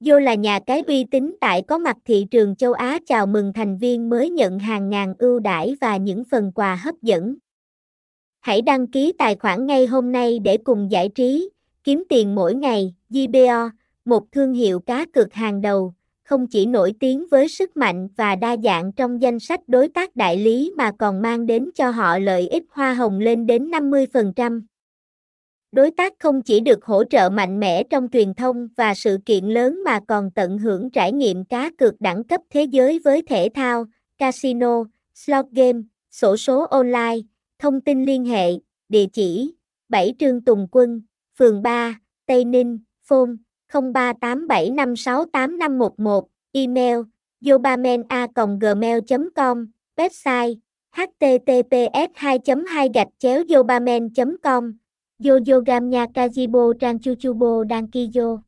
Vô là nhà cái uy tín tại có mặt thị trường châu Á chào mừng thành viên mới nhận hàng ngàn ưu đãi và những phần quà hấp dẫn. Hãy đăng ký tài khoản ngay hôm nay để cùng giải trí, kiếm tiền mỗi ngày. JBO, một thương hiệu cá cược hàng đầu, không chỉ nổi tiếng với sức mạnh và đa dạng trong danh sách đối tác đại lý mà còn mang đến cho họ lợi ích hoa hồng lên đến 50%. Đối tác không chỉ được hỗ trợ mạnh mẽ trong truyền thông và sự kiện lớn mà còn tận hưởng trải nghiệm cá cược đẳng cấp thế giới với thể thao, casino, slot game, sổ số online, thông tin liên hệ, địa chỉ 7 Trương Tùng Quân, phường 3, Tây Ninh, phone 0387568511, email yobamena.gmail.com, website https 2 2 gạch chéo yobamen com. Yoyogam Trang Chuchubo Dankijo.